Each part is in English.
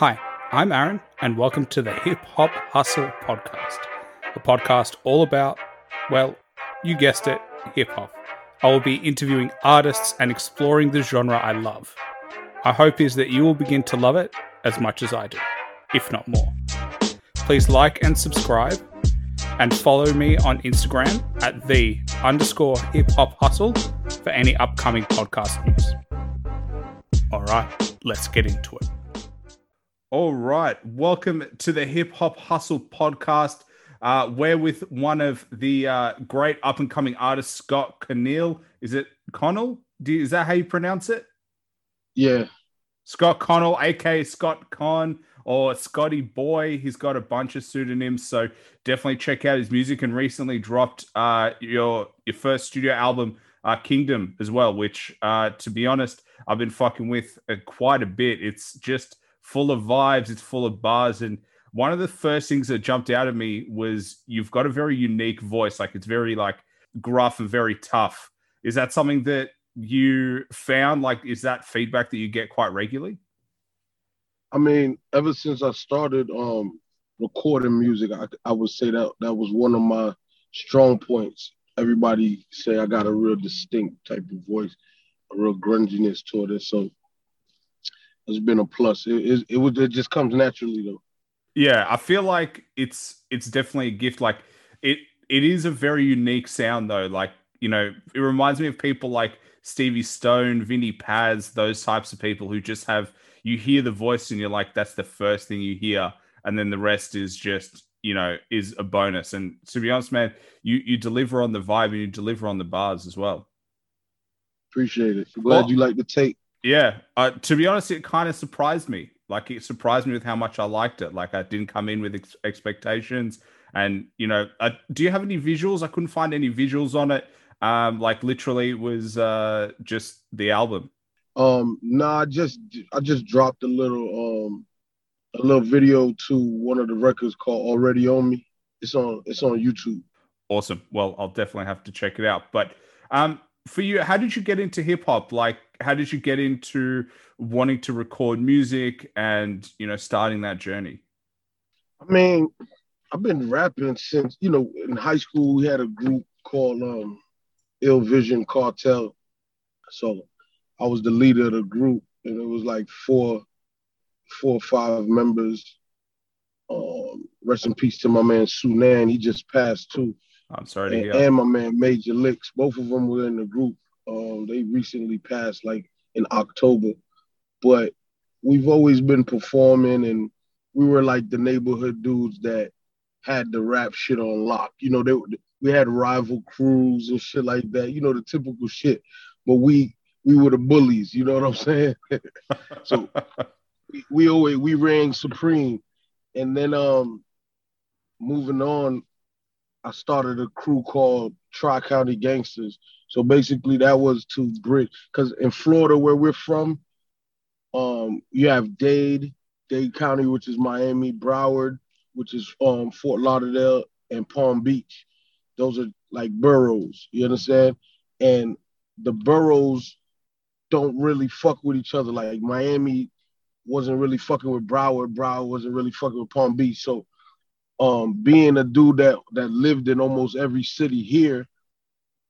Hi, I'm Aaron, and welcome to the Hip Hop Hustle Podcast, a podcast all about, well, you guessed it, hip hop. I will be interviewing artists and exploring the genre I love. My hope is that you will begin to love it as much as I do, if not more. Please like and subscribe, and follow me on Instagram at the underscore hip hop hustle for any upcoming podcast news. All right, let's get into it. All right. Welcome to the Hip Hop Hustle podcast. Uh, we're with one of the uh, great up and coming artists, Scott Connell. Is it Connell? Do you, is that how you pronounce it? Yeah. Scott Connell, aka Scott Con or Scotty Boy. He's got a bunch of pseudonyms, so definitely check out his music. And recently dropped uh, your your first studio album, uh, Kingdom, as well. Which, uh, to be honest, I've been fucking with uh, quite a bit. It's just full of vibes, it's full of bars. And one of the first things that jumped out at me was you've got a very unique voice. Like it's very like gruff and very tough. Is that something that you found? Like, is that feedback that you get quite regularly? I mean, ever since I started um recording music, I, I would say that that was one of my strong points. Everybody say I got a real distinct type of voice, a real grunginess to it. So has been a plus. It, it, it, would, it just comes naturally though. Yeah, I feel like it's it's definitely a gift. Like it it is a very unique sound though. Like you know, it reminds me of people like Stevie Stone, Vinnie Paz, those types of people who just have you hear the voice and you're like, that's the first thing you hear, and then the rest is just you know is a bonus. And to be honest, man, you you deliver on the vibe and you deliver on the bars as well. Appreciate it. Glad well, you oh. like the take. Yeah, uh, to be honest, it kind of surprised me. Like it surprised me with how much I liked it. Like I didn't come in with ex- expectations, and you know, uh, do you have any visuals? I couldn't find any visuals on it. Um, like literally, it was uh, just the album. Um, nah, I just I just dropped a little um a little video to one of the records called Already on Me. It's on it's on YouTube. Awesome. Well, I'll definitely have to check it out. But um, for you, how did you get into hip hop? Like, how did you get into wanting to record music and you know starting that journey? I mean, I've been rapping since you know in high school. We had a group called um, Ill Vision Cartel, so I was the leader of the group, and it was like four, four or five members. Um, rest in peace to my man Sunan. He just passed too. I'm sorry to and, hear. And my man Major Licks. Both of them were in the group. Um, they recently passed like in October. But we've always been performing and we were like the neighborhood dudes that had the rap shit on lock. You know, they we had rival crews and shit like that. You know, the typical shit. But we we were the bullies. You know what I'm saying? so we, we always we ran supreme, and then um moving on, I started a crew called Tri County Gangsters. So basically, that was to bridge because in Florida, where we're from, um, you have Dade, Dade County, which is Miami, Broward, which is um Fort Lauderdale, and Palm Beach. Those are like boroughs. You understand? And the boroughs don't really fuck with each other. Like Miami wasn't really fucking with Broward. Broward wasn't really fucking with Palm Beach. So um, being a dude that that lived in almost every city here,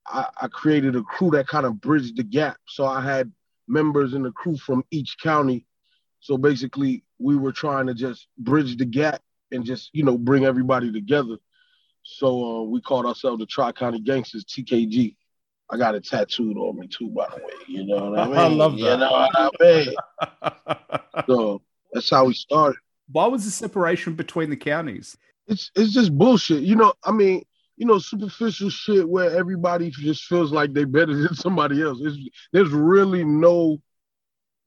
I, I created a crew that kind of bridged the gap. So I had members in the crew from each county. So basically, we were trying to just bridge the gap and just you know bring everybody together. So uh, we called ourselves the Tri County Gangsters (TKG). I got it tattooed on me too, by the way. You know what I mean? I love that. You know what I mean? so that's how we started. Why was the separation between the counties? it's it's just bullshit. You know, I mean, you know, superficial shit where everybody just feels like they better than somebody else. It's, there's really no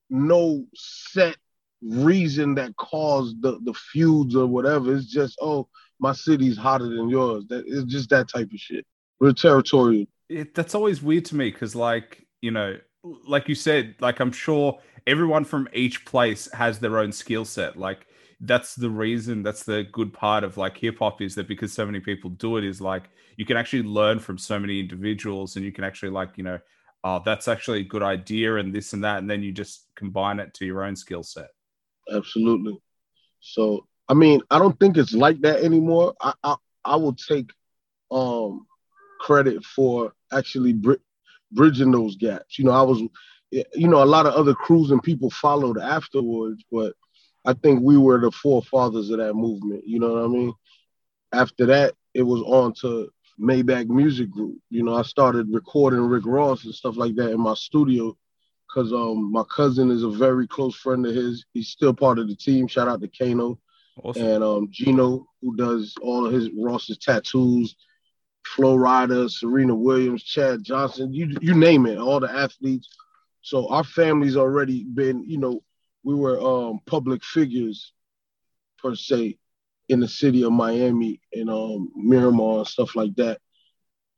no set reason that caused the the feuds or whatever. It's just oh, my city's hotter than yours. That it's just that type of shit. We're territorial. It, that's always weird to me because, like, you know, like you said, like I'm sure everyone from each place has their own skill set. Like that's the reason that's the good part of like hip hop is that because so many people do it is like you can actually learn from so many individuals and you can actually like you know oh that's actually a good idea and this and that and then you just combine it to your own skill set absolutely So I mean, I don't think it's like that anymore. I I, I will take um credit for actually br- bridging those gaps. You know, I was, you know, a lot of other crews and people followed afterwards, but I think we were the forefathers of that movement. You know what I mean? After that, it was on to Maybach Music Group. You know, I started recording Rick Ross and stuff like that in my studio because um my cousin is a very close friend of his. He's still part of the team. Shout out to Kano. Awesome. And um Gino, who does all of his Ross's tattoos, Flo Rida, Serena Williams, Chad Johnson, you you name it, all the athletes. So our family's already been, you know, we were um public figures per se in the city of Miami and um Miramar and stuff like that.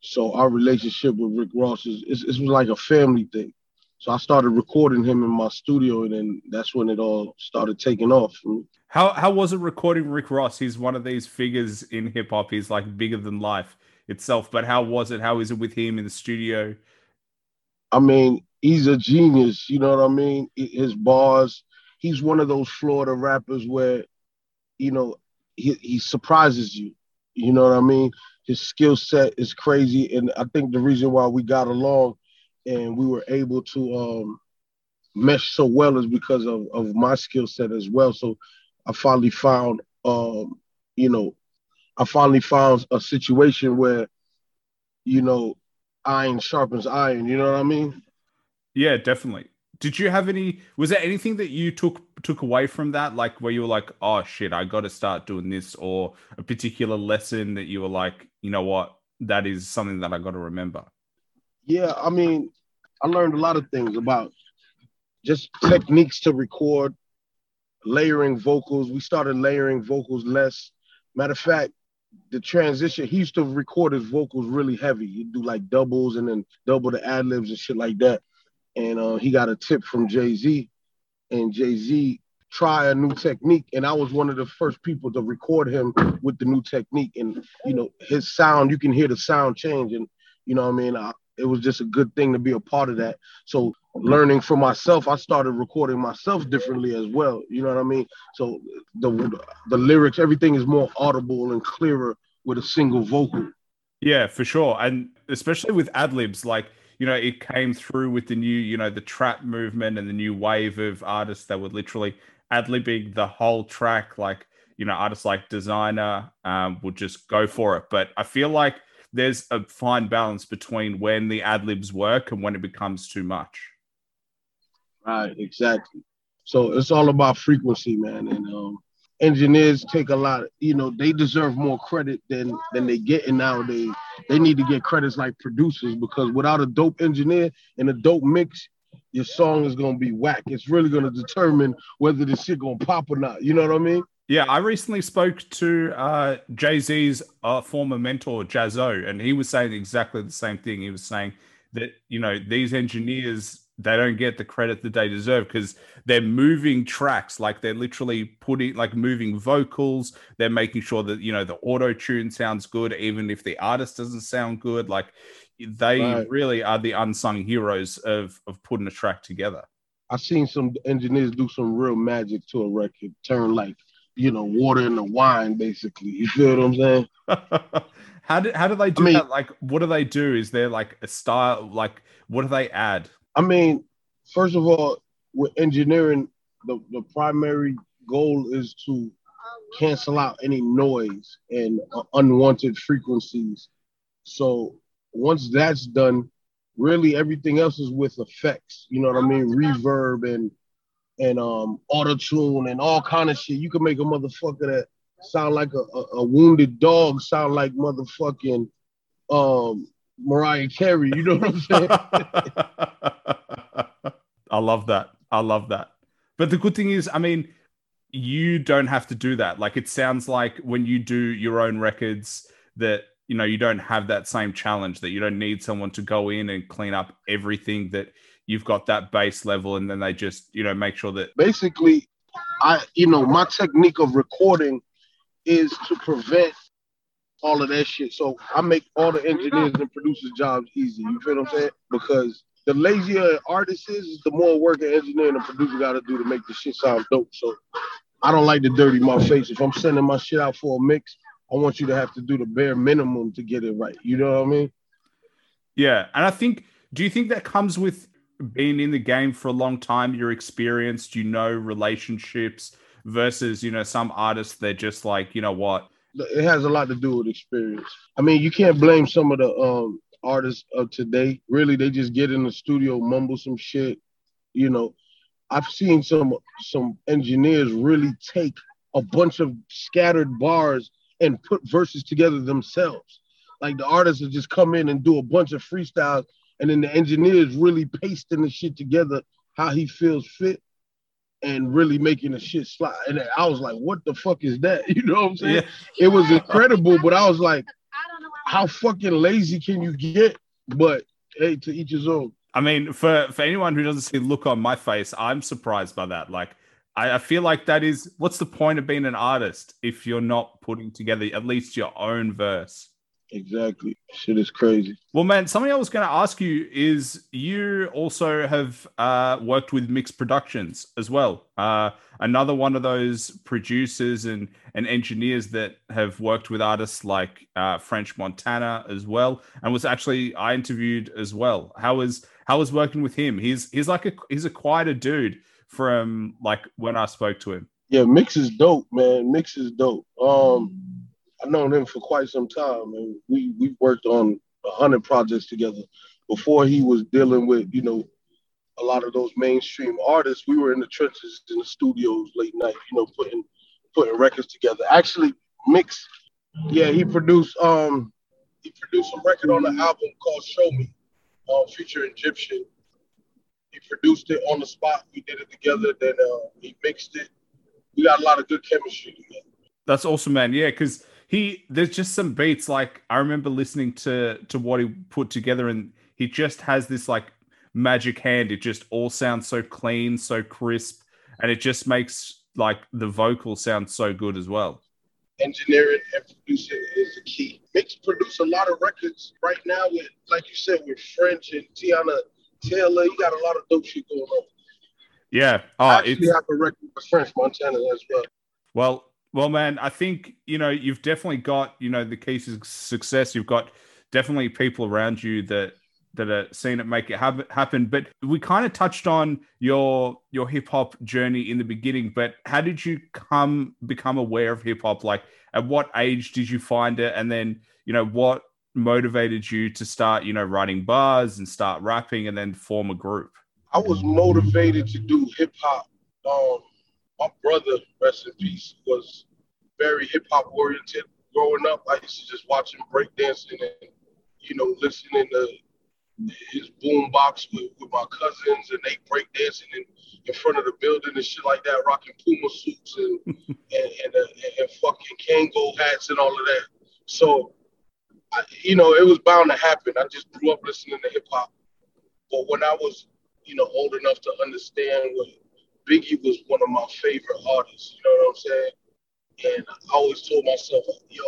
So our relationship with Rick Ross is, is, is like a family thing. So I started recording him in my studio, and then that's when it all started taking off. How how was it recording Rick Ross? He's one of these figures in hip hop. He's like bigger than life itself. But how was it? How is it with him in the studio? I mean, he's a genius. You know what I mean? His bars. He's one of those Florida rappers where, you know, he, he surprises you. You know what I mean? His skill set is crazy, and I think the reason why we got along and we were able to um, mesh so well is because of, of my skill set as well. So I finally found, um, you know, I finally found a situation where, you know, iron sharpens iron. You know what I mean? Yeah, definitely. Did you have any? Was there anything that you took took away from that, like where you were like, "Oh shit, I got to start doing this," or a particular lesson that you were like, "You know what? That is something that I got to remember." Yeah, I mean, I learned a lot of things about just techniques to record, layering vocals. We started layering vocals less. Matter of fact, the transition, he used to record his vocals really heavy. He'd do like doubles and then double the ad libs and shit like that. And uh, he got a tip from Jay Z, and Jay Z try a new technique. And I was one of the first people to record him with the new technique. And you know, his sound, you can hear the sound change. And you know, I mean, I, it was just a good thing to be a part of that. So learning for myself, I started recording myself differently as well. You know what I mean? So the the lyrics, everything is more audible and clearer with a single vocal. Yeah, for sure, and especially with ad libs, like you know, it came through with the new, you know, the trap movement and the new wave of artists that were literally ad libbing the whole track. Like you know, artists like Desiigner um, would just go for it. But I feel like there's a fine balance between when the ad libs work and when it becomes too much. Right, exactly. So it's all about frequency, man. And um, engineers take a lot. You know, they deserve more credit than than they get nowadays. They need to get credits like producers because without a dope engineer and a dope mix, your song is gonna be whack. It's really gonna determine whether this shit gonna pop or not. You know what I mean? Yeah, I recently spoke to uh, Jay Z's uh, former mentor, Jaz-O, and he was saying exactly the same thing. He was saying that, you know, these engineers, they don't get the credit that they deserve because they're moving tracks, like they're literally putting, like moving vocals. They're making sure that, you know, the auto tune sounds good, even if the artist doesn't sound good. Like they right. really are the unsung heroes of, of putting a track together. I've seen some engineers do some real magic to a record, turn like you know, water in the wine, basically. You feel what I'm saying? how did how do they do I mean, that? Like, what do they do? Is there like a style? Like, what do they add? I mean, first of all, with engineering, the, the primary goal is to cancel out any noise and uh, unwanted frequencies. So once that's done, really everything else is with effects. You know what I mean? Reverb and and um auto tune and all kind of shit. You can make a motherfucker that sound like a, a, a, wounded dog sound like motherfucking um Mariah Carey. You know what I'm saying? I love that. I love that. But the good thing is, I mean, you don't have to do that. Like it sounds like when you do your own records that you know you don't have that same challenge that you don't need someone to go in and clean up everything that you've got that base level and then they just you know make sure that basically i you know my technique of recording is to prevent all of that shit so i make all the engineers and producers jobs easy you feel what i'm saying because the lazier an artist is, the more work an engineer and a producer got to do to make the shit sound dope. So I don't like to dirty my face. If I'm sending my shit out for a mix, I want you to have to do the bare minimum to get it right. You know what I mean? Yeah, and I think. Do you think that comes with being in the game for a long time? You're experienced. You know relationships versus you know some artists. They're just like you know what. It has a lot to do with experience. I mean, you can't blame some of the um, artists of today. Really, they just get in the studio, mumble some shit. You know, I've seen some some engineers really take a bunch of scattered bars and put verses together themselves. Like the artists will just come in and do a bunch of freestyles, and then the engineers really pasting the shit together how he feels fit and really making the shit slide. And I was like, what the fuck is that? You know what I'm saying? Yeah. It was incredible, but I was like, how fucking lazy can you get? But hey, to each his own. I mean, for for anyone who doesn't see look on my face, I'm surprised by that. Like, I, I feel like that is what's the point of being an artist if you're not putting together at least your own verse? Exactly. Shit is crazy. Well, man, something I was going to ask you is you also have uh, worked with Mixx Productions as well. Uh, another one of those producers and, and engineers that have worked with artists like uh, French Montana as well, and was actually I interviewed as well. How was how was working with him? He's he's like a he's a quieter dude from like when I spoke to him. Yeah, Mix is dope, man. Mix is dope. Um, I've known him for quite some time, and we we worked on a hundred projects together. Before he was dealing with, you know, a lot of those mainstream artists, we were in the trenches in the studios late night, you know, putting putting records together. Actually, Mix, yeah, he produced um he produced a record on the album called Show Me, uh, featuring Egyptian. He produced it on the spot. We did it together. Then uh, he mixed it. We got a lot of good chemistry together. That's awesome, man. Yeah, because he there's just some beats like I remember listening to to what he put together, and he just has this like magic hand. It just all sounds so clean, so crisp, and it just makes like the vocal sound so good as well. Engineering and producing is the key. Mix produce a lot of records right now with, like you said, with French and Teyana Taylor. You got a lot of dope shit going on. Yeah. Oh, I actually have a record with French Montana as well. Well, well, man, I think you know you've definitely got you know the keys of success. You've got definitely people around you that that are seeing it make it happen. But we kind of touched on your your hip hop journey in the beginning. But how did you come become aware of hip hop? Like, at what age did you find it? And then you know what motivated you to start you know writing bars and start rapping and then form a group? I was motivated to do hip hop. Um, my brother, rest in peace, was very hip hop oriented growing up. I used to just watch him breakdancing and, you know, listening to his boom box with, with my cousins and they breakdancing in, in front of the building and shit like that, rocking Puma suits and and, and, uh, and fucking Kangol hats and all of that. So, I, you know, it was bound to happen. I just grew up listening to hip hop. But when I was, you know, old enough to understand what Biggie was one of my favorite artists. You know what I'm saying? And I always told myself, yo,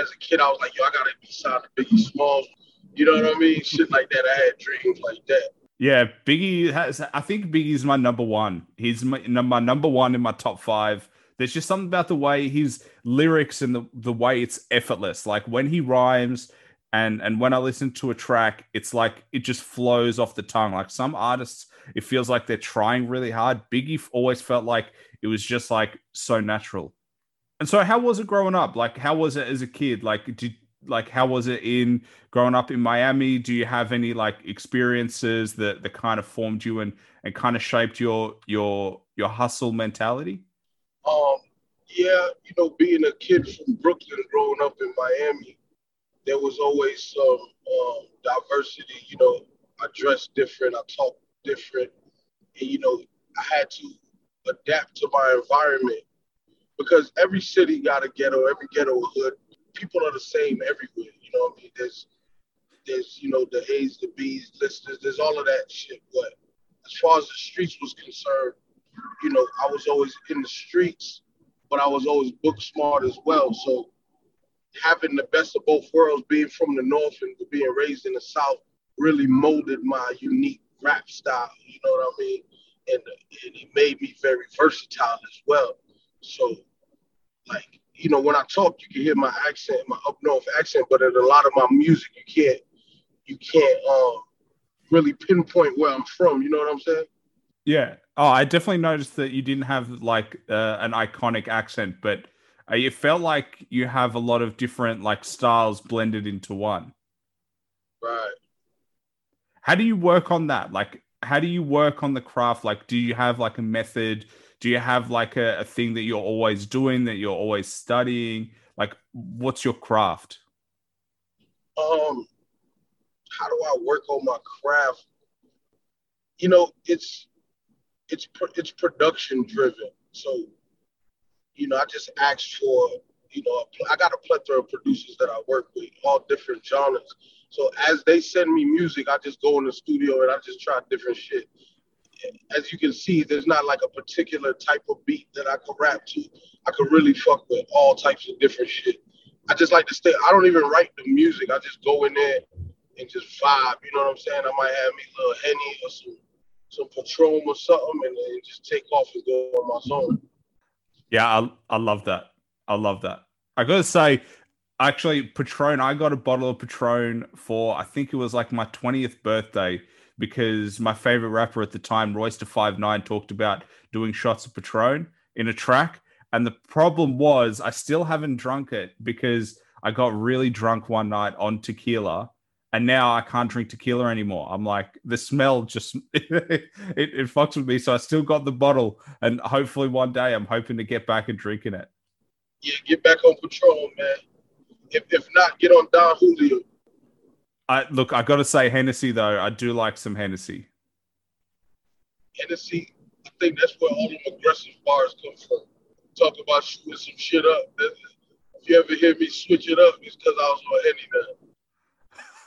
as a kid, I was like, yo, I gotta be signed to Biggie Smalls. You know what I mean? Shit like that. I had dreams like that. Yeah, Biggie has. I think Biggie's my number one. He's my, my number one in my top five. There's just something about the way his lyrics and the, the way it's effortless. Like when he rhymes, and and when I listen to a track, it's like it just flows off the tongue. Like some artists, it feels like they're trying really hard. Biggie always felt like it was just like so natural. And so, how was it growing up? Like, how was it as a kid? Like, did like how was it in growing up in Miami? Do you have any like experiences that that kind of formed you and and kind of shaped your your your hustle mentality? Um, yeah, you know, being a kid from Brooklyn, growing up in Miami, there was always some um, diversity. You know, I dress different, I talk different, and you know, I had to adapt to my environment because every city got a ghetto, every ghetto hood. People are the same everywhere. You know what I mean? There's there's you know the A's, the B's, there's all of that shit. But as far as the streets was concerned, you know, I was always in the streets, but I was always book smart as well. So having the best of both worlds, being from the north and being raised in the south, really molded my unique rap style. You know what I mean? And, and it made me very versatile as well. So, like, you know, when I talk, you can hear my accent, my up north accent, but in a lot of my music, you can't, you can't um, really pinpoint where I'm from. You know what I'm saying? Yeah. Oh, I definitely noticed that you didn't have like uh, an iconic accent, but uh, it felt like you have a lot of different like styles blended into one. Right. How do you work on that? Like, how do you work on the craft? Like, do you have like a method? Do you have like a, a thing that you're always doing that you're always studying? Like, what's your craft? Um, how do I work on my craft? You know, it's it's it's production driven. So, you know, I just asked for, you know, I got a plethora of producers that I work with, all different genres. So as they send me music, I just go in the studio and I just try different shit. As you can see, there's not like a particular type of beat that I can rap to. I could really fuck with all types of different shit. I just like to stay. I don't even write the music. I just go in there and just vibe. You know what I'm saying? I might have me a little henny or some some Patron or something, and then just take off and go on my zone. Yeah, I I love that. I love that. I gotta say, actually, Patron. I got a bottle of Patron for I think it was like my twentieth birthday because my favorite rapper at the time, da Five Nine, talked about doing shots of Patron in a track. And the problem was, I still haven't drunk it because I got really drunk one night on tequila and now I can't drink tequila anymore. I'm like the smell just it, it fucks with me. So I still got the bottle, and hopefully one day I'm hoping to get back and drinking it. Yeah, get back on Patron, man. If, if not, get on Don Julio. I look. I got to say Hennessy though. I do like some Hennessy. Hennessy, I think that's where all the aggressive bars come from. Talk about shooting some shit up. If you ever hear me switch it up, it's because I was on Henny now.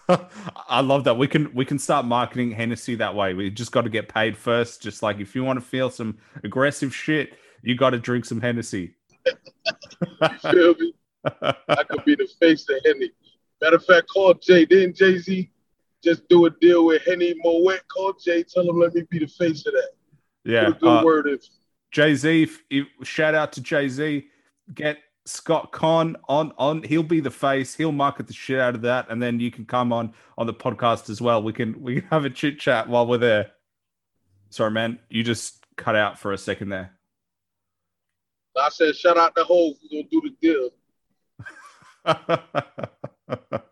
I love that. We can we can start marketing Hennessy that way. We just got to get paid first. Just like if you want to feel some aggressive shit, you got to drink some Hennessy. you feel me? I could be the face of Henny. Matter of fact, call Jay. Didn't Jay Z just do a deal with Henny Moet? Call Jay. Tell him let me be the face of that. Yeah. Good uh, word in. Jay Z. Shout out to Jay Z. Get Scott Con on on he'll be the face. He'll market the shit out of that, and then you can come on on the podcast as well. We can we can have a chit chat while we're there. Sorry, man, you just cut out for a second there. I said, shout out the whole. We're gonna do the deal.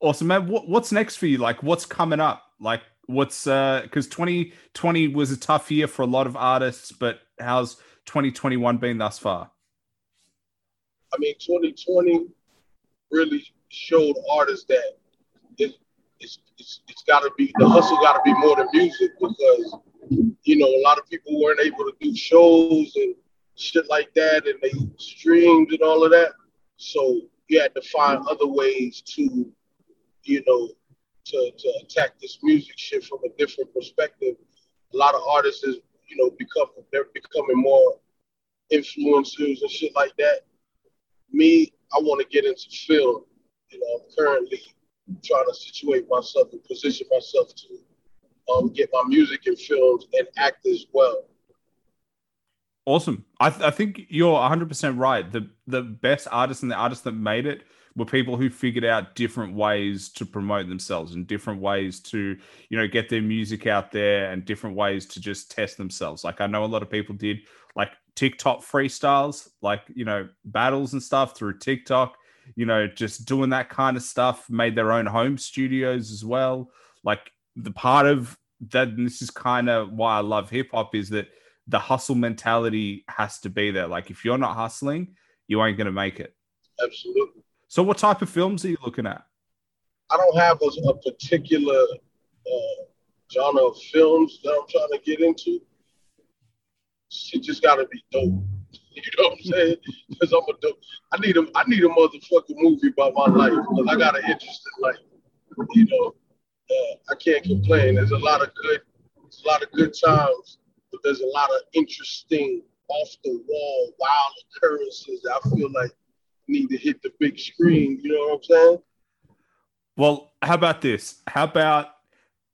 awesome, man. What, what's next for you? Like, what's coming up? Like, what's uh? Because 2020 was a tough year for a lot of artists, but how's 2021 been thus far? I mean, 2020 really showed artists that it, it's, it's, it's got to be the hustle got to be more than music because you know a lot of people weren't able to do shows and shit like that and they streamed and all of that so you had to find other ways to you know to, to attack this music shit from a different perspective a lot of artists is you know become they're becoming more influencers and shit like that me, I want to get into film. You know, I'm currently trying to situate myself and position myself to um, get my music in films and act as well. Awesome. I, th- I think you're 100% right. The the best artists and the artists that made it were people who figured out different ways to promote themselves and different ways to, you know, get their music out there and different ways to just test themselves. Like I know a lot of people did like TikTok freestyles, like, you know, battles and stuff through TikTok, you know, just doing that kind of stuff, made their own home studios as well. Like the part of that, and this is kind of why I love hip hop is that the hustle mentality has to be there. Like if you're not hustling, you ain't going to make it. Absolutely. So what type of films are you looking at? I don't have a, a particular uh, genre of films that I'm trying to get into she just gotta be dope. You know what I'm saying? Because I'm a dope. I need a I need a motherfucking movie about my life because I got an interesting life. You know, uh, I can't complain. There's a lot of good, there's a lot of good times, but there's a lot of interesting, off the wall, wild occurrences that I feel like need to hit the big screen. You know what I'm saying? Well, how about this? How about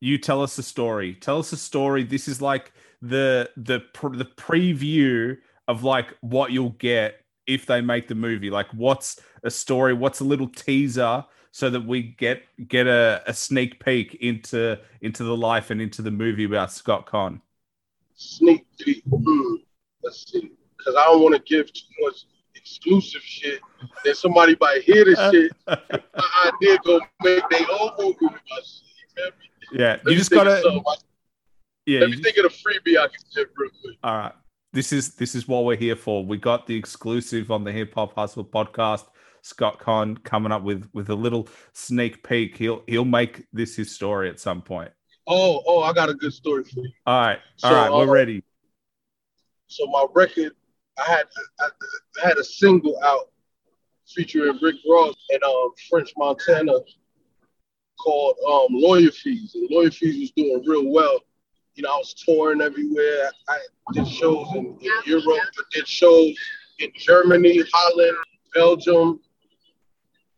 you tell us a story? Tell us a story. This is like the the the preview of like what you'll get if they make the movie? Like, what's a story? What's a little teaser so that we get get a, a sneak peek into into the life and into the movie about Scott Con? Sneak peek. Hmm. Let's see, because I don't want to give too much exclusive shit. Then somebody might hear this shit. I did go make their own movie with my shit. Yeah, you just gotta. Yeah, let me think of a freebie I can give real quick. All right, this is this is what we're here for. We got the exclusive on the Hip Hop Hustle podcast. Scott Con coming up with with a little sneak peek. He'll he'll make this his story at some point. Oh, oh, I got a good story for you. All right, all so, right, we're uh, ready. So my record, I had I, I, had a single out featuring Rick Ross and um, French Montana called um, Lawyer Fees. And Lawyer Fees was doing real well. You know, I was touring everywhere. I did shows in, in Europe, I did shows in Germany, Holland, Belgium,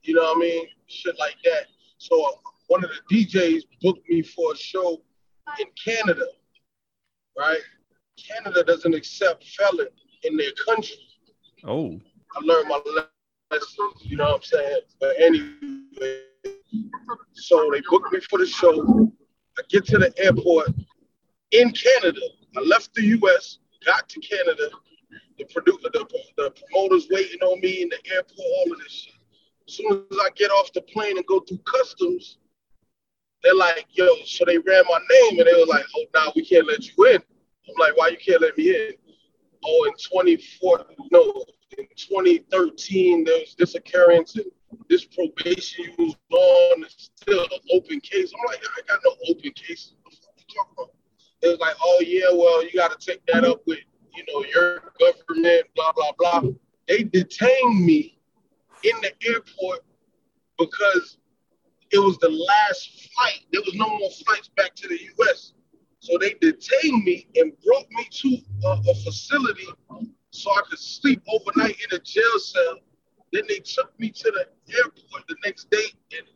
you know what I mean? Shit like that. So one of the DJs booked me for a show in Canada, right? Canada doesn't accept felon in their country. Oh. I learned my lesson, you know what I'm saying? But anyway, so they booked me for the show. I get to the airport in Canada. I left the US, got to Canada. The producer, the, the promoters waiting on me in the airport, all of this shit. As soon as I get off the plane and go through customs, they're like, yo, so they ran my name and they were like, oh, now nah, we can't let you in. I'm like, why you can't let me in? Oh, in 24, no, in 2013, there was this occurrence and this probation you was on is still an open case. I'm like, I got no open case. What you talking about? It was like, oh yeah, well, you got to take that up with, you know, your government, blah, blah, blah. They detained me in the airport because it was the last flight. There was no more flights back to the U.S. So they detained me and brought me to a, a facility so I could sleep overnight in a jail cell. Then they took me to the airport the next day and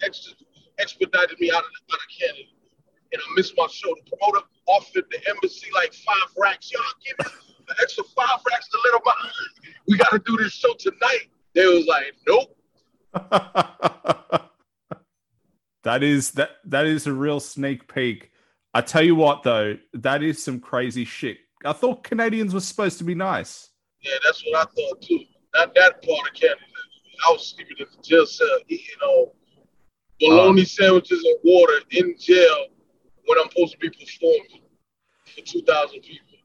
expedited me out of, out of Canada. And I missed my show. The promoter offered the embassy like five racks. Y'all give me an extra five racks to let them out. We got to do this show tonight. They was like, nope. that is that that is a real sneak peek. I tell you what though, that is some crazy shit. I thought Canadians were supposed to be nice. Yeah, that's what I thought too. Not that part of Canada. I was sleeping in the jail cell eating on bologna um, sandwiches and water in jail when I'm supposed to be performing for two thousand people.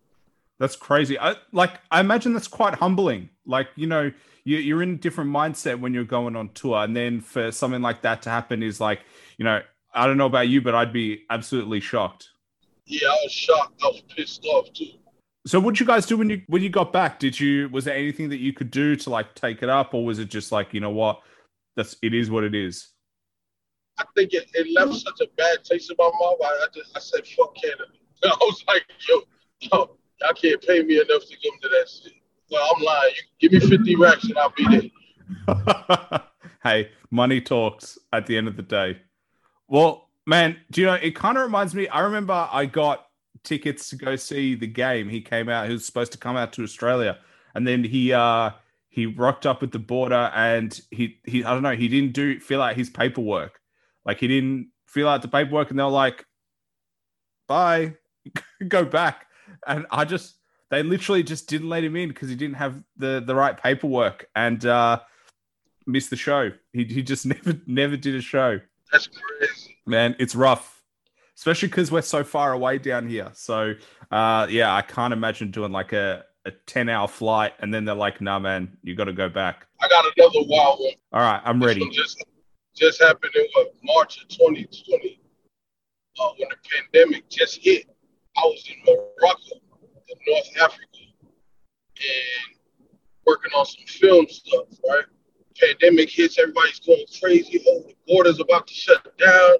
That's crazy. I like. I imagine that's quite humbling. Like you know, you, are in a different mindset when you're going on tour, and then for something like that to happen is like, you know, I don't know about you, but I'd be absolutely shocked. Yeah, I was shocked. I was pissed off too. So, what did you guys do when you when you got back? Did you was there anything that you could do to like take it up, or was it just like you know what, that's it is what it is? I think it, it left such a bad taste in my mouth. I, I just I said fuck Canada. I was like, yo, yo Y'all can't pay me enough to come to that shit. Well, I'm lying. You give me 50 racks and I'll be there. hey, money talks at the end of the day. Well, man, do you know, it kind of reminds me. I remember I got tickets to go see the Game. He came out, he was supposed to come out to Australia. And then he uh he rocked up at the border and he he I don't know, he didn't do fill out his paperwork. Like he didn't fill out the paperwork and they're like, bye, go back and I just they literally just didn't let him in because he didn't have the the right paperwork and uh, missed the show. He he just never never did a show. That's crazy, man. It's rough, especially because we're so far away down here. So uh, yeah, I can't imagine doing like a a 10 hour flight and then they're like, nah, man, you got to go back. I got another wild one. All right, I'm ready. Just, just happened in what, March of 2020 uh, when the pandemic just hit. I was in Morocco, in North Africa, and working on some film stuff, right? Pandemic hits, everybody's going crazy. Oh, the border's about to shut down.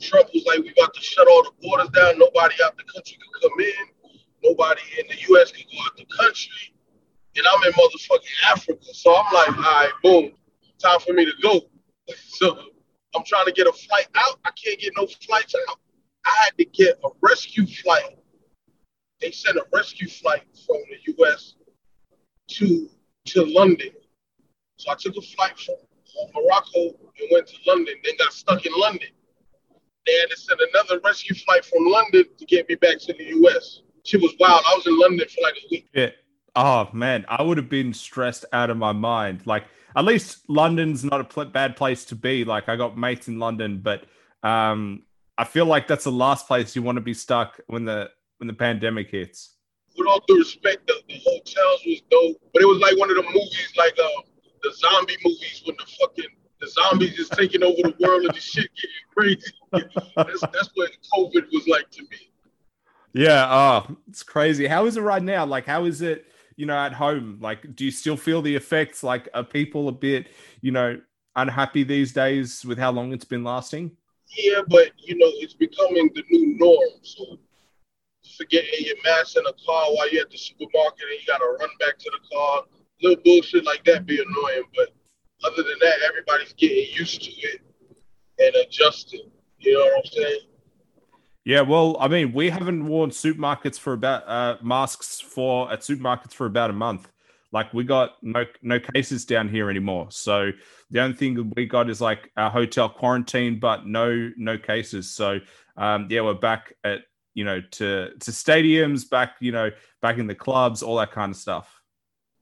Trump was like, we about to shut all the borders down. Nobody out the country could come in. Nobody in the U.S. could go out the country. And I'm in motherfucking Africa. So I'm like, all right, boom, time for me to go. so I'm trying to get a flight out. I can't get no flights out. I had to get a rescue flight. They sent a rescue flight from the U.S. to to London. So I took a flight from Morocco and went to London, then got stuck in London. They had to send another rescue flight from London to get me back to the US. She was wild. I was in London for like a week. Yeah. Oh man, I would have been stressed out of my mind. Like at least London's not a pl- bad place to be. Like I got mates in London, but um, I feel like that's the last place you want to be stuck when the when the pandemic hits. With all due respect, the, the hotels was dope, but it was like one of the movies, like uh, the zombie movies, when the fucking the zombies is taking over the world and the shit getting crazy. that's, that's what COVID was like to me. Yeah, oh, it's crazy. How is it right now? Like, how is it? You know, at home, like, do you still feel the effects? Like, are people a bit, you know, unhappy these days with how long it's been lasting? Yeah, but you know, it's becoming the new norm. So forgetting your mask in the car while you're at the supermarket and you gotta run back to the car. Little bullshit like that be annoying, but other than that, everybody's getting used to it and adjusting. You know what I'm saying? Yeah, well, I mean, we haven't worn supermarkets for about uh, masks for at supermarkets for about a month. Like we got no no cases down here anymore. So the only thing we got is like our hotel quarantine, but no no cases. So um, yeah, we're back at you know to to stadiums, back you know back in the clubs, all that kind of stuff.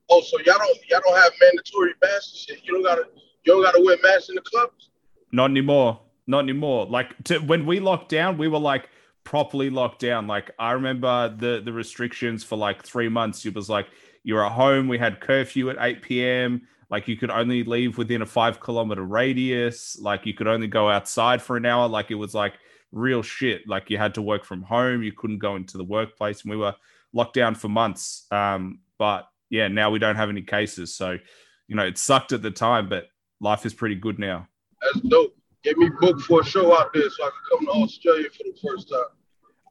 Oh, so y'all don't y'all don't have mandatory masks shit. You don't gotta you don't gotta wear masks in the clubs. Not anymore. Not anymore. Like to, when we locked down, we were like properly locked down. Like I remember the the restrictions for like three months. It was like you're at home. We had curfew at 8 p.m. Like you could only leave within a five kilometer radius. Like you could only go outside for an hour. Like it was like real shit. Like you had to work from home. You couldn't go into the workplace. And we were locked down for months. Um, but yeah, now we don't have any cases. So, you know, it sucked at the time, but life is pretty good now. That's dope. Get me booked for a show out there so I can come to Australia for the first time.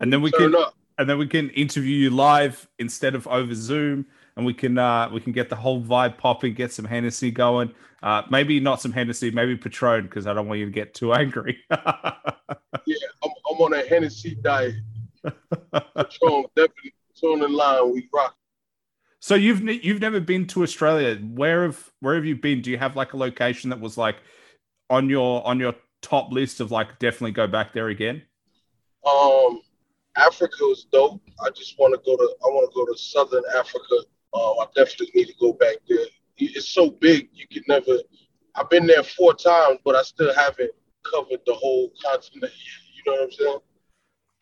And then we Turn can up. and then we can interview you live instead of over Zoom and we can uh, we can get the whole vibe popping, get some Hennessy going. Uh, maybe not some Hennessy, maybe Patron, because I don't want you to get too angry. yeah, I'm, I'm, on a Hennessy diet. Patron, definitely Patron in line. We rock. So you've you've never been to Australia. Where have where have you been? Do you have like a location that was like on your on your top list of like definitely go back there again? Um, Africa was dope. I just want to go to I want to go to Southern Africa um, I definitely need to go back there. It's so big, you can never. I've been there four times, but I still haven't covered the whole continent. You know what I'm saying?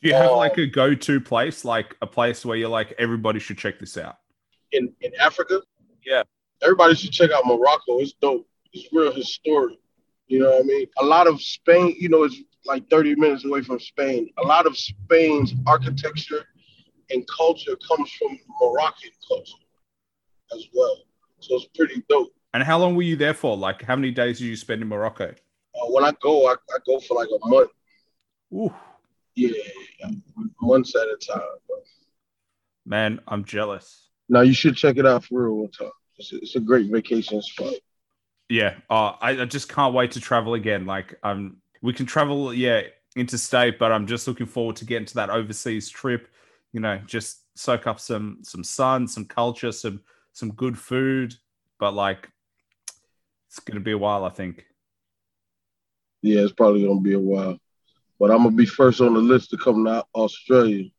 Do you have um, like a go-to place, like a place where you're like, everybody should check this out? In in Africa? Yeah. Everybody should check out Morocco. It's dope. It's real historic. You know what I mean? A lot of Spain, you know, it's like 30 minutes away from Spain. A lot of Spain's architecture and culture comes from Moroccan culture as well. So it's pretty dope. And how long were you there for? Like, how many days did you spend in Morocco? Uh, when I go, I, I, go for like a month. Ooh. Yeah, months at a time. Bro. Man, I'm jealous. Now you should check it out for real one time. It's a, it's a great vacation spot. Yeah, uh, I, I just can't wait to travel again. Like, um, we can travel, yeah, interstate, but I'm just looking forward to getting to that overseas trip. You know, just soak up some some sun, some culture, some some good food, but like it's gonna be a while, I think. Yeah, it's probably gonna be a while. But I'm gonna be first on the list to come to Australia.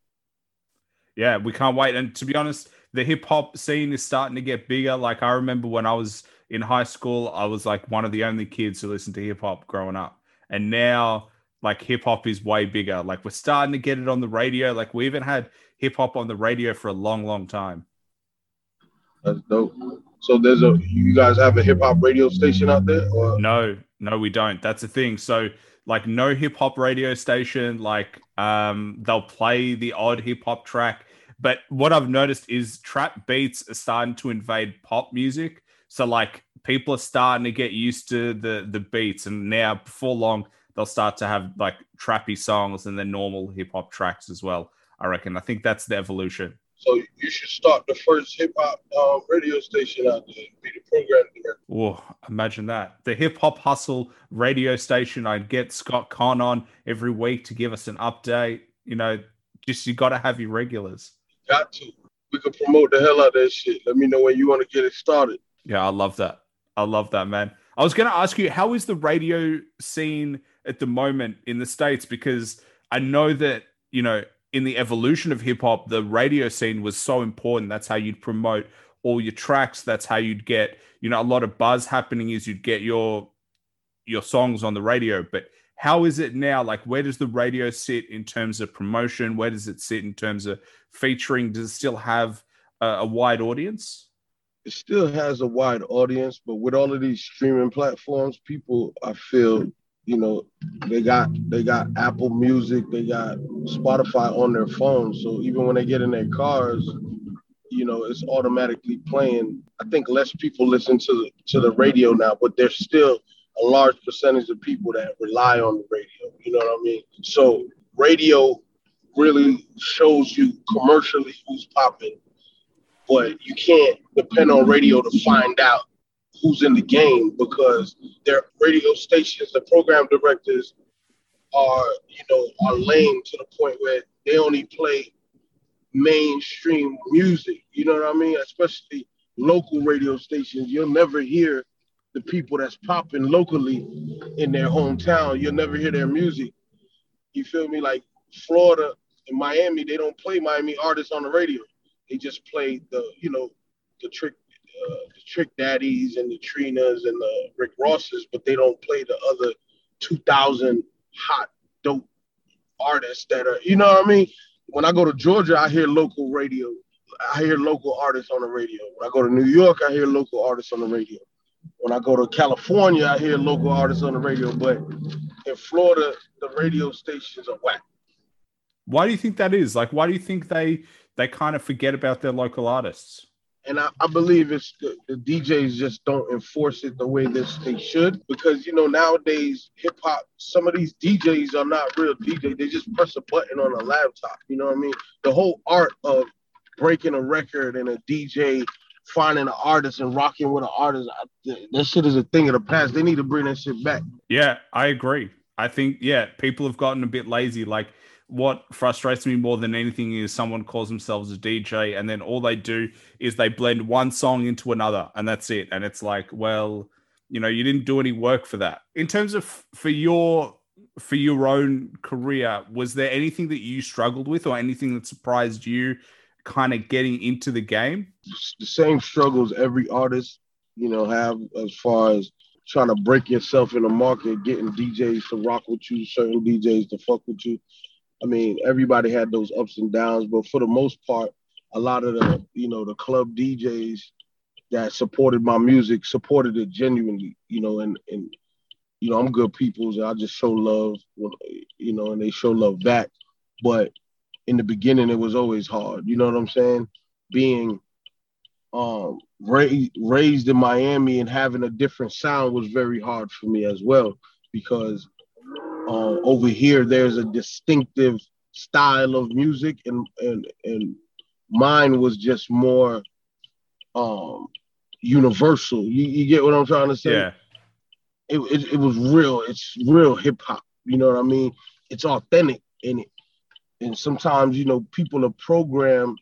Yeah, we can't wait. And to be honest, the hip hop scene is starting to get bigger. Like I remember when I was in high school, I was like one of the only kids who listened to hip hop growing up. And now like hip hop is way bigger. Like we're starting to get it on the radio. Like we even had hip hop on the radio for a long, long time. That's dope. So there's a you guys have a hip hop radio station out there? Or? No, no, we don't. That's the thing. So like no hip hop radio station. Like um, they'll play the odd hip hop track, but what I've noticed is trap beats are starting to invade pop music. So like people are starting to get used to the the beats, and now before long they'll start to have like trappy songs and then normal hip hop tracks as well. I reckon. I think that's the evolution. So you should start the first hip hop um, radio station out there. Be the program director. Oh, imagine that! The Hip Hop Hustle radio station. I'd get Scott Con on every week to give us an update. You know, just you got to have your regulars. Got to. we can promote the hell out of that shit. Let me know when you want to get it started. Yeah, I love that. I love that, man. I was going to ask you, how is the radio scene at the moment in the States? Because I know that, you know, in the evolution of hip hop, the radio scene was so important. That's how you'd promote all your tracks. That's how you'd get, you know, a lot of buzz happening is you'd get your your songs on the radio. But how is it now? Like, where does the radio sit in terms of promotion? Where does it sit in terms of featuring? Does it still have a, a wide audience? it still has a wide audience, but with all of these streaming platforms, people I feel, you know, they got they got Apple Music, they got Spotify on their phones. So even when they get in their cars, you know, it's automatically playing. I think less people listen to the to the radio now, but there's still a large percentage of people that rely on the radio. You know what I mean? So radio really shows you commercially who's popping but you can't depend on radio to find out who's in the game because their radio stations, the program directors are, you know, are lame to the point where they only play mainstream music. You know what I mean? Especially local radio stations. You'll never hear the people that's popping locally in their hometown. You'll never hear their music. You feel me? Like Florida and Miami, they don't play Miami artists on the radio. They just play the, you know, the trick, uh, Trick Daddies and the Trinas and the Rick Rosses, but they don't play the other 2,000 hot dope artists that are, you know what I mean? When I go to Georgia, I hear local radio. I hear local artists on the radio. When I go to New York, I hear local artists on the radio. When I go to California, I hear local artists on the radio. But in Florida, the radio stations are whack. Why do you think that is? Like, why do you think they they kind of forget about their local artists. And I, I believe it's the, the, DJs just don't enforce it the way this they should. Because you know nowadays hip hop some of these DJs are not real DJs they just press a button on a laptop you know what I mean? The whole art of breaking a record and a DJ finding an artist and rocking with an artist that shit is a thing of the past. They need to bring that shit back. Yeah I agree. I think yeah people have gotten a bit lazy. Like what frustrates me more than anything is someone calls themselves a DJ and then all they do is they blend one song into another and that's it. And it's like, well, you know, you didn't do any work for that. In terms of for your for your own career, was there anything that you struggled with or anything that surprised you kind of getting into the game? The same struggles every artist, you know, have as far as trying to break yourself in the market, getting DJs to rock with you, certain DJs to fuck with you. I mean, everybody had those ups and downs, but for the most part, a lot of the, you know, the club DJs that supported my music supported it genuinely, you know, and and you know, I'm good people, I just show love, you know, and they show love back. But in the beginning, it was always hard. You know what I'm saying? Being um, raised raised in Miami and having a different sound was very hard for me as well because uh, over here, there's a distinctive style of music, and and and mine was just more um, universal. You, you get what I'm trying to say? Yeah. It, it, it was real. It's real hip hop. You know what I mean? It's authentic in it. And sometimes, you know, people are programmed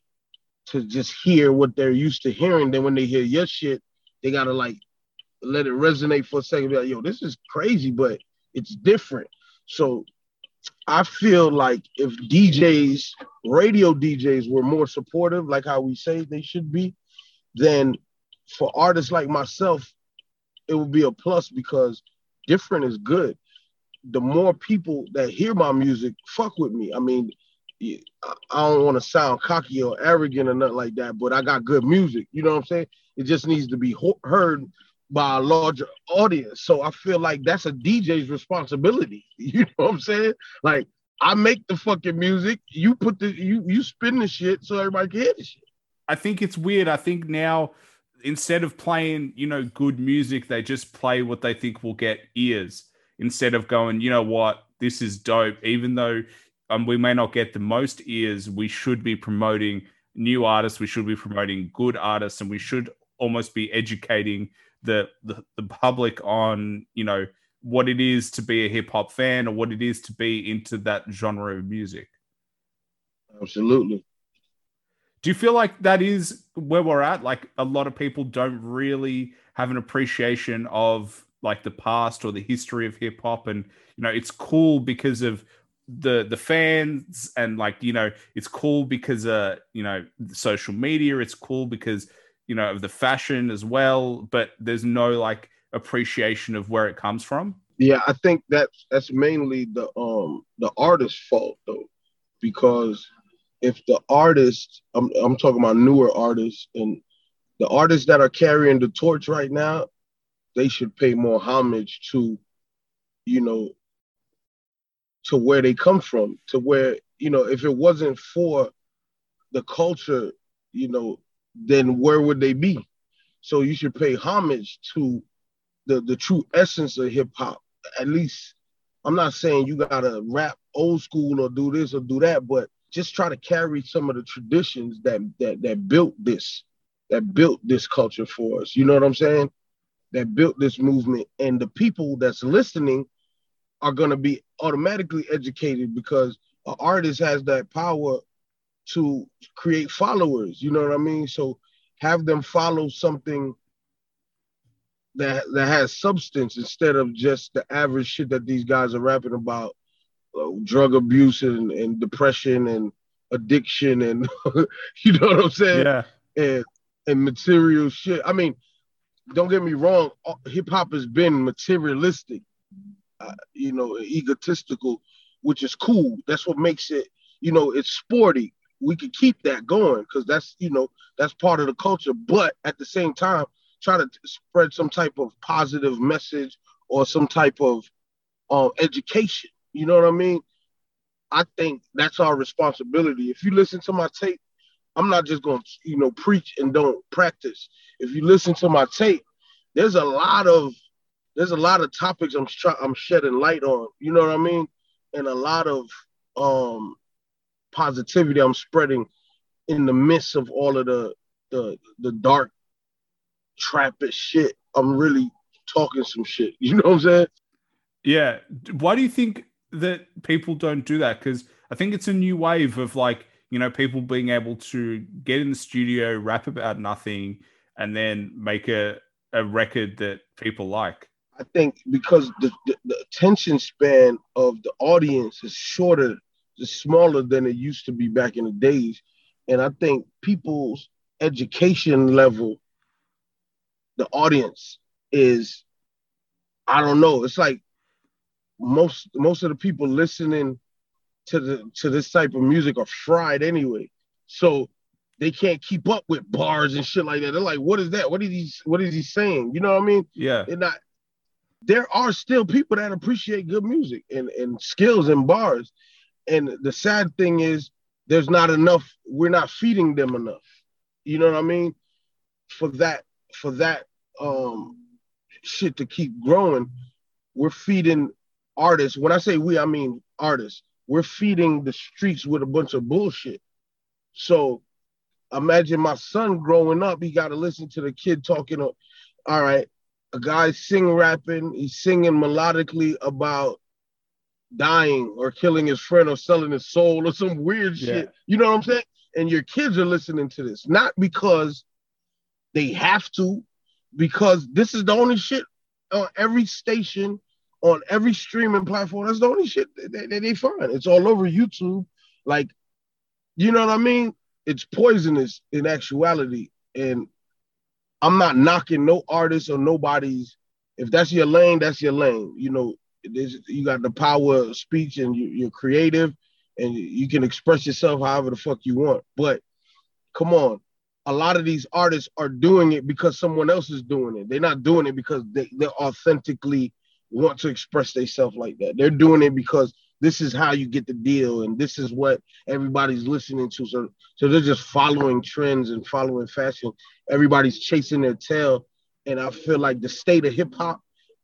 to just hear what they're used to hearing. Then when they hear your shit, they gotta like let it resonate for a second. Be like, yo, this is crazy, but it's different. So I feel like if DJs, radio DJs, were more supportive, like how we say they should be, then for artists like myself, it would be a plus because different is good. The more people that hear my music fuck with me. I mean, I don't want to sound cocky or arrogant or nothing like that, but I got good music. You know what I'm saying? It just needs to be heard by a larger audience. So I feel like that's a DJ's responsibility. You know what I'm saying? Like I make the fucking music, you put the you you spin the shit so everybody can hear the shit. I think it's weird. I think now instead of playing, you know, good music, they just play what they think will get ears instead of going, you know what, this is dope. Even though um, we may not get the most ears, we should be promoting new artists. We should be promoting good artists, and we should almost be educating the, the the public on you know what it is to be a hip hop fan or what it is to be into that genre of music. Absolutely. Do you feel like that is where we're at? Like a lot of people don't really have an appreciation of like the past or the history of hip hop, and you know it's cool because of the the fans and like you know it's cool because uh you know social media. It's cool because you know of the fashion as well, but there's no like appreciation of where it comes from. Yeah, I think that's that's mainly the um the artist's fault though, because if the artist, I'm I'm talking about newer artists and the artists that are carrying the torch right now, they should pay more homage to, you know, to where they come from, to where, you know, if it wasn't for the culture, you know, then where would they be? So you should pay homage to the the true essence of hip hop. At least I'm not saying you gotta rap old school or do this or do that, but just try to carry some of the traditions that that that built this, that built this culture for us. You know what I'm saying? That built this movement, and the people that's listening are gonna be automatically educated because an artist has that power to create followers. You know what I mean? So have them follow something that that has substance instead of just the average shit that these guys are rapping about uh, drug abuse and, and depression and addiction and you know what I'm saying? Yeah. And and material shit. I mean, don't get me wrong, uh, hip hop has been materialistic, uh, you know, egotistical, which is cool. That's what makes it, you know, it's sporty. We could keep that going because that's, you know, that's part of the culture. But at the same time, try to spread some type of positive message or some type of um, education. You know what I mean? I think that's our responsibility. If you listen to my tape, I'm not just going to, you know, preach and don't practice. If you listen to my tape, there's a lot of there's a lot of topics I'm I'm shedding light on. You know what I mean? And a lot of um positivity I'm spreading in the midst of all of the the the dark trappish shit. I'm really talking some shit. You know what I'm saying? Yeah. Why do you think that people don't do that? Because I think it's a new wave of like, you know, people being able to get in the studio, rap about nothing, and then make a, a record that people like. I think because the, the, the attention span of the audience is shorter, smaller than it used to be back in the days. And I think people's education level the audience is I don't know. It's like most most of the people listening to the to this type of music are fried anyway. So they can't keep up with bars and shit like that. They're like, what is that? What is he what is he saying? You know what I mean? Yeah. They're not there are still people that appreciate good music and, and skills and bars. And the sad thing is there's not enough, we're not feeding them enough. You know what I mean? For that for that um shit to keep growing, we're feeding artists. When I say we, I mean artists. We're feeding the streets with a bunch of bullshit. So imagine my son growing up, he got to listen to the kid talking. All right, a guy sing rapping, he's singing melodically about dying or killing his friend or selling his soul or some weird yeah. shit. You know what I'm saying? And your kids are listening to this, not because they have to, because this is the only shit on every station, on every streaming platform. That's the only shit that they, they find. It's all over YouTube. Like, you know what I mean? It's poisonous in actuality. And I'm not knocking no artist or nobody's. If that's your lane, that's your lane. You know, you got the power of speech and you, are creative and you can express yourself however the fuck you want. But come on, a lot of these artists are doing it because someone else is doing it. They're not doing it because they, they authentically want to express themselves like that. They're doing it because this is how you get the deal and this is what everybody's listening to. So, so they're just following trends and following fashion. Everybody's chasing their tail. And I feel like the state of hip hop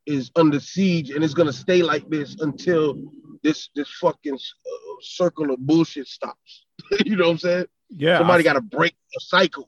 is under siege and it's gonna stay like this until this this fucking uh, circle of bullshit stops. you know what I'm saying? Yeah. Somebody got to break the cycle.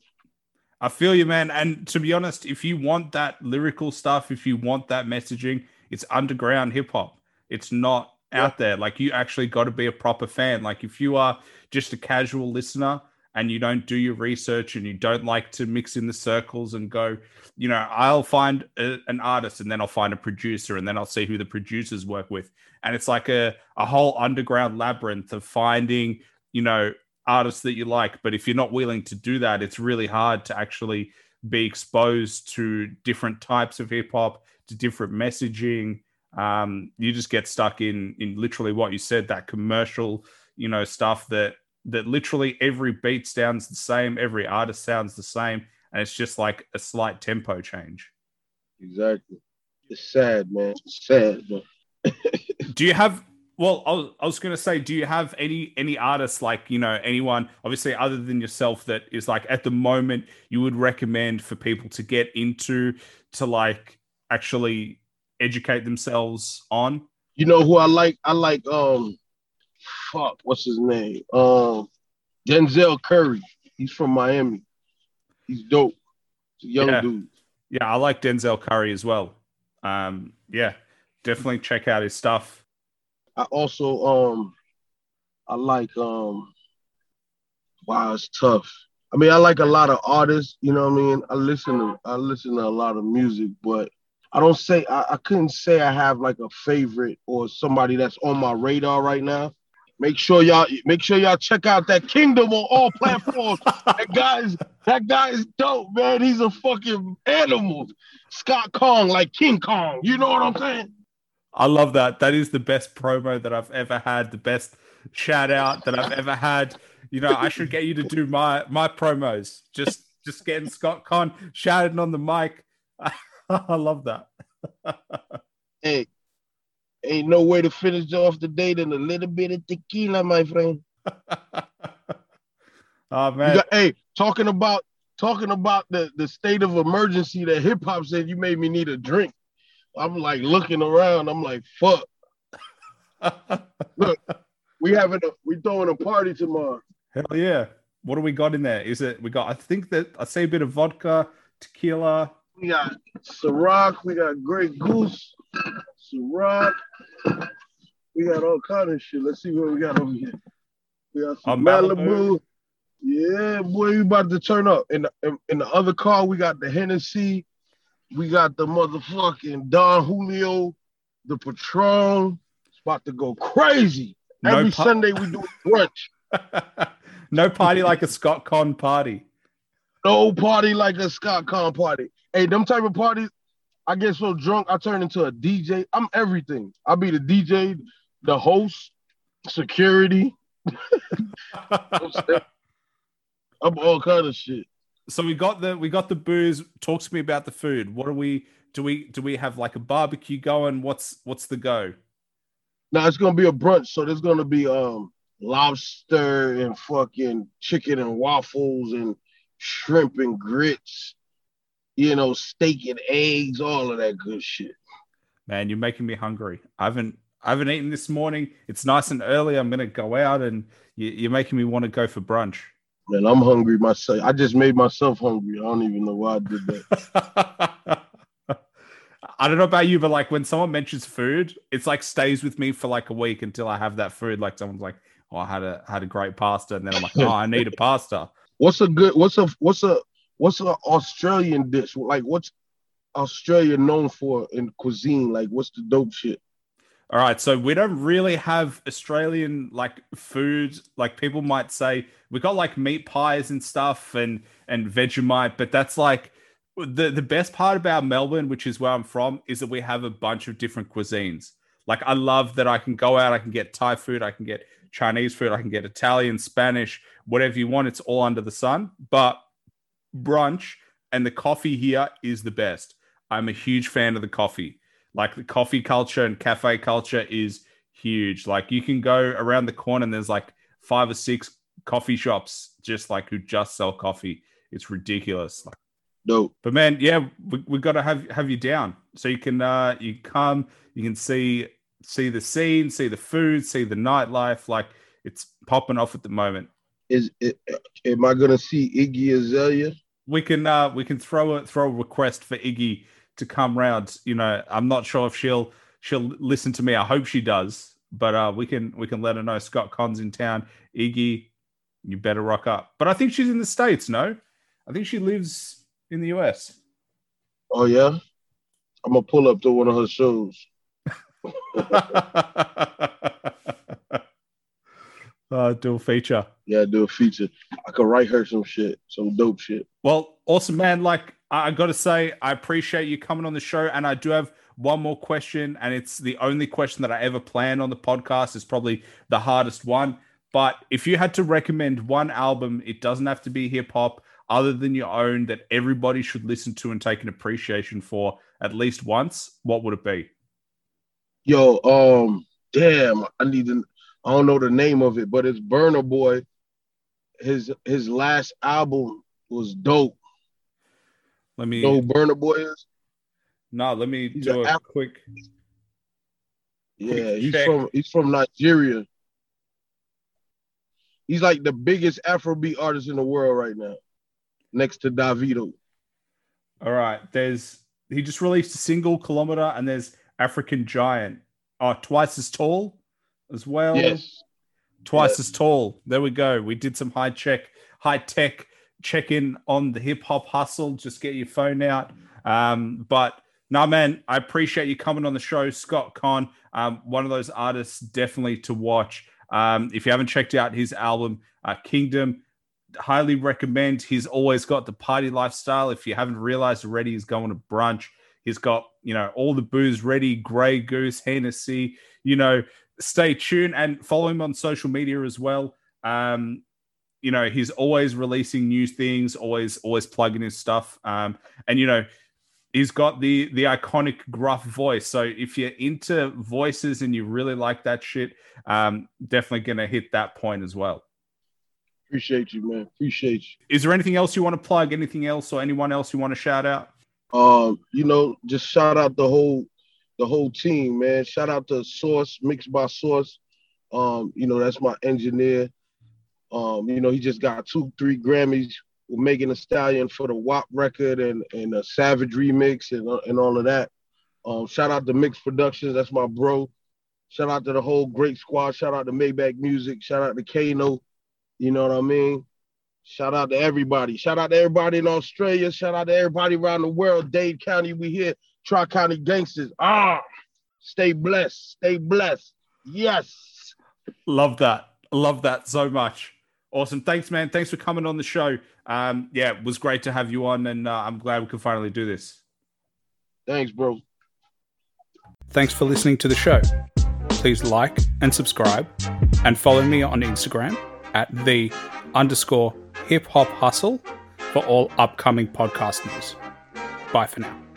I feel you, man. And to be honest, if you want that lyrical stuff, if you want that messaging, it's underground hip hop. It's not yeah. out there. Like you actually got to be a proper fan. Like if you are just a casual listener and you don't do your research and you don't like to mix in the circles and go, you know, I'll find a, an artist and then I'll find a producer and then I'll see who the producers work with. And it's like a, a whole underground labyrinth of finding, you know, artists that you like. But if you're not willing to do that, it's really hard to actually be exposed to different types of hip hop, to different messaging. Um, you just get stuck in in literally what you said, that commercial, you know, stuff that that literally every beat sounds the same, every artist sounds the same, and it's just like a slight tempo change. Exactly. It's sad, man. It's sad, but do you have well I was, I was going to say do you have any any artists like you know anyone obviously other than yourself that is like at the moment you would recommend for people to get into to like actually educate themselves on you know who i like i like um fuck, what's his name? Um, Denzel Curry. He's from Miami. He's dope. He's young yeah. dude. Yeah, I like Denzel Curry as well. Um, yeah, definitely check out his stuff. I also um I like um wow, it's tough. I mean, I like a lot of artists, you know what I mean? I listen to I listen to a lot of music, but I don't say I, I couldn't say I have like a favorite or somebody that's on my radar right now. Make sure y'all make sure y'all check out that Kingdom on all platforms. that guy's that guy is dope, man. He's a fucking animal. Scott Kong, like King Kong. You know what I'm saying? I love that. That is the best promo that I've ever had. The best shout out that I've ever had. You know, I should get you to do my my promos. Just just getting Scott Con shouting on the mic. I love that. hey, Ain't no way to finish off the day than a little bit of tequila, my friend. oh man. Got, hey, talking about talking about the, the state of emergency that hip hop said you made me need a drink. I'm like looking around, I'm like, fuck. Look, we having a we throwing a party tomorrow. Hell yeah. What do we got in there? Is it we got I think that I see a bit of vodka, tequila. We got Ciroc, we got Grey Goose, Ciroc. We got all kind of shit. Let's see what we got over here. We got some Malibu. Malibu. Yeah, boy, we about to turn up. In the, in, in, the other car, we got the Hennessy. We got the motherfucking Don Julio, the Patron. It's about to go crazy. No Every pa- Sunday we do brunch. no party like a Scott Con party. No party like a Scott Con party. Hey, them type of parties, I get so drunk, I turn into a DJ. I'm everything. I'll be the DJ, the host, security. I'm all kind of shit. So we got the we got the booze. Talk to me about the food. What are we do we do we have like a barbecue going? What's what's the go? Now it's gonna be a brunch, so there's gonna be um lobster and fucking chicken and waffles and shrimp and grits you know, steak and eggs, all of that good shit. Man, you're making me hungry. I haven't I haven't eaten this morning. It's nice and early. I'm gonna go out, and you, are making me want to go for brunch. Man, I'm hungry myself. I just made myself hungry. I don't even know why I did that. I don't know about you, but like when someone mentions food, it's like stays with me for like a week until I have that food. Like someone's like, "Oh, I had a had a great pasta," and then I'm like, "Oh, I need a pasta." What's a good? What's a what's a what's an Australian dish? Like what's Australia known for in cuisine? Like what's the dope shit? All right, so we don't really have Australian like food. Like people might say we got like meat pies and stuff and and Vegemite, but that's like the the best part about Melbourne, which is where I'm from, is that we have a bunch of different cuisines. Like I love that I can go out, I can get Thai food, I can get Chinese food, I can get Italian, Spanish, whatever you want. It's all under the sun. But brunch, and the coffee here is the best. I'm a huge fan of the coffee. Like the coffee culture and cafe culture is huge. Like you can go around the corner and there's like five or six coffee shops just like who just sell coffee. It's ridiculous. Like, no. But man, yeah, we we got to have have you down so you can uh you come, you can see see the scene, see the food, see the nightlife. Like it's popping off at the moment. Is it, am I gonna see Iggy Azalea? We can uh we can throw a throw a request for Iggy to come round. You know, I'm not sure if she'll she'll listen to me. I hope she does. But uh we can we can let her know Scott Con's in town. Iggy, you better rock up. But I think she's in the States, no? I think she lives in the US. Oh yeah? I'm gonna pull up to one of her shows. uh, do a feature. Yeah, do a feature. I could write her some shit, some dope shit. Well, awesome, man. Like I, I got to say, I appreciate you coming on the show, and I do have one more question, and it's the only question that I ever plan on the podcast. It's probably the hardest one. But if you had to recommend one album, it doesn't have to be hip hop, other than your own, that everybody should listen to and take an appreciation for at least once, what would it be? Yo, um, damn, I need to. I don't know the name of it, but it's Burna Boy. His his last album was dope. Let me. know Burna Boy is? No, let me he's do a Af- quick. Yeah, quick he's check. from he's from Nigeria. He's like the biggest Afrobeat artist in the world right now, next to Davido. All right, there's he just released a single kilometer, and there's African Giant, oh, twice as tall as well. Yes, twice yes. as tall. There we go. We did some high check, high tech check in on the hip hop hustle. Just get your phone out. Um, but no, man, I appreciate you coming on the show, Scott Con. Um, one of those artists definitely to watch. Um, if you haven't checked out his album, uh, Kingdom, highly recommend. He's always got the party lifestyle. If you haven't realized already, he's going to brunch. He's got, you know, all the booze ready, Grey Goose, Hennessy, you know, stay tuned and follow him on social media as well. Um, you know, he's always releasing new things, always, always plugging his stuff. Um, and you know, he's got the the iconic gruff voice. So if you're into voices and you really like that shit, um, definitely gonna hit that point as well. Appreciate you, man. Appreciate you. Is there anything else you want to plug? Anything else or anyone else you want to shout out? Um, you know, just shout out the whole the whole team, man. Shout out to Source, mixed by Source. Um, you know, that's my engineer. Um, you know, he just got two, three Grammys with Megan Thee Stallion for the WAP record and and a Savage remix and and all of that. Um, shout out to Mixx Productions, that's my bro. Shout out to the whole great squad. Shout out to Maybach Music. Shout out to Kano. You know what I mean? Shout out to everybody. Shout out to everybody in Australia. Shout out to everybody around the world. Dade County, we here. Tri County gangsters. Ah, stay blessed. Stay blessed. Yes. Love that. Love that so much. Awesome. Thanks, man. Thanks for coming on the show. Um, yeah, it was great to have you on, and uh, I'm glad we could finally do this. Thanks, bro. Thanks for listening to the show. Please like and subscribe, and follow me on Instagram at the underscore hip hop hustle for all upcoming podcast news. Bye for now.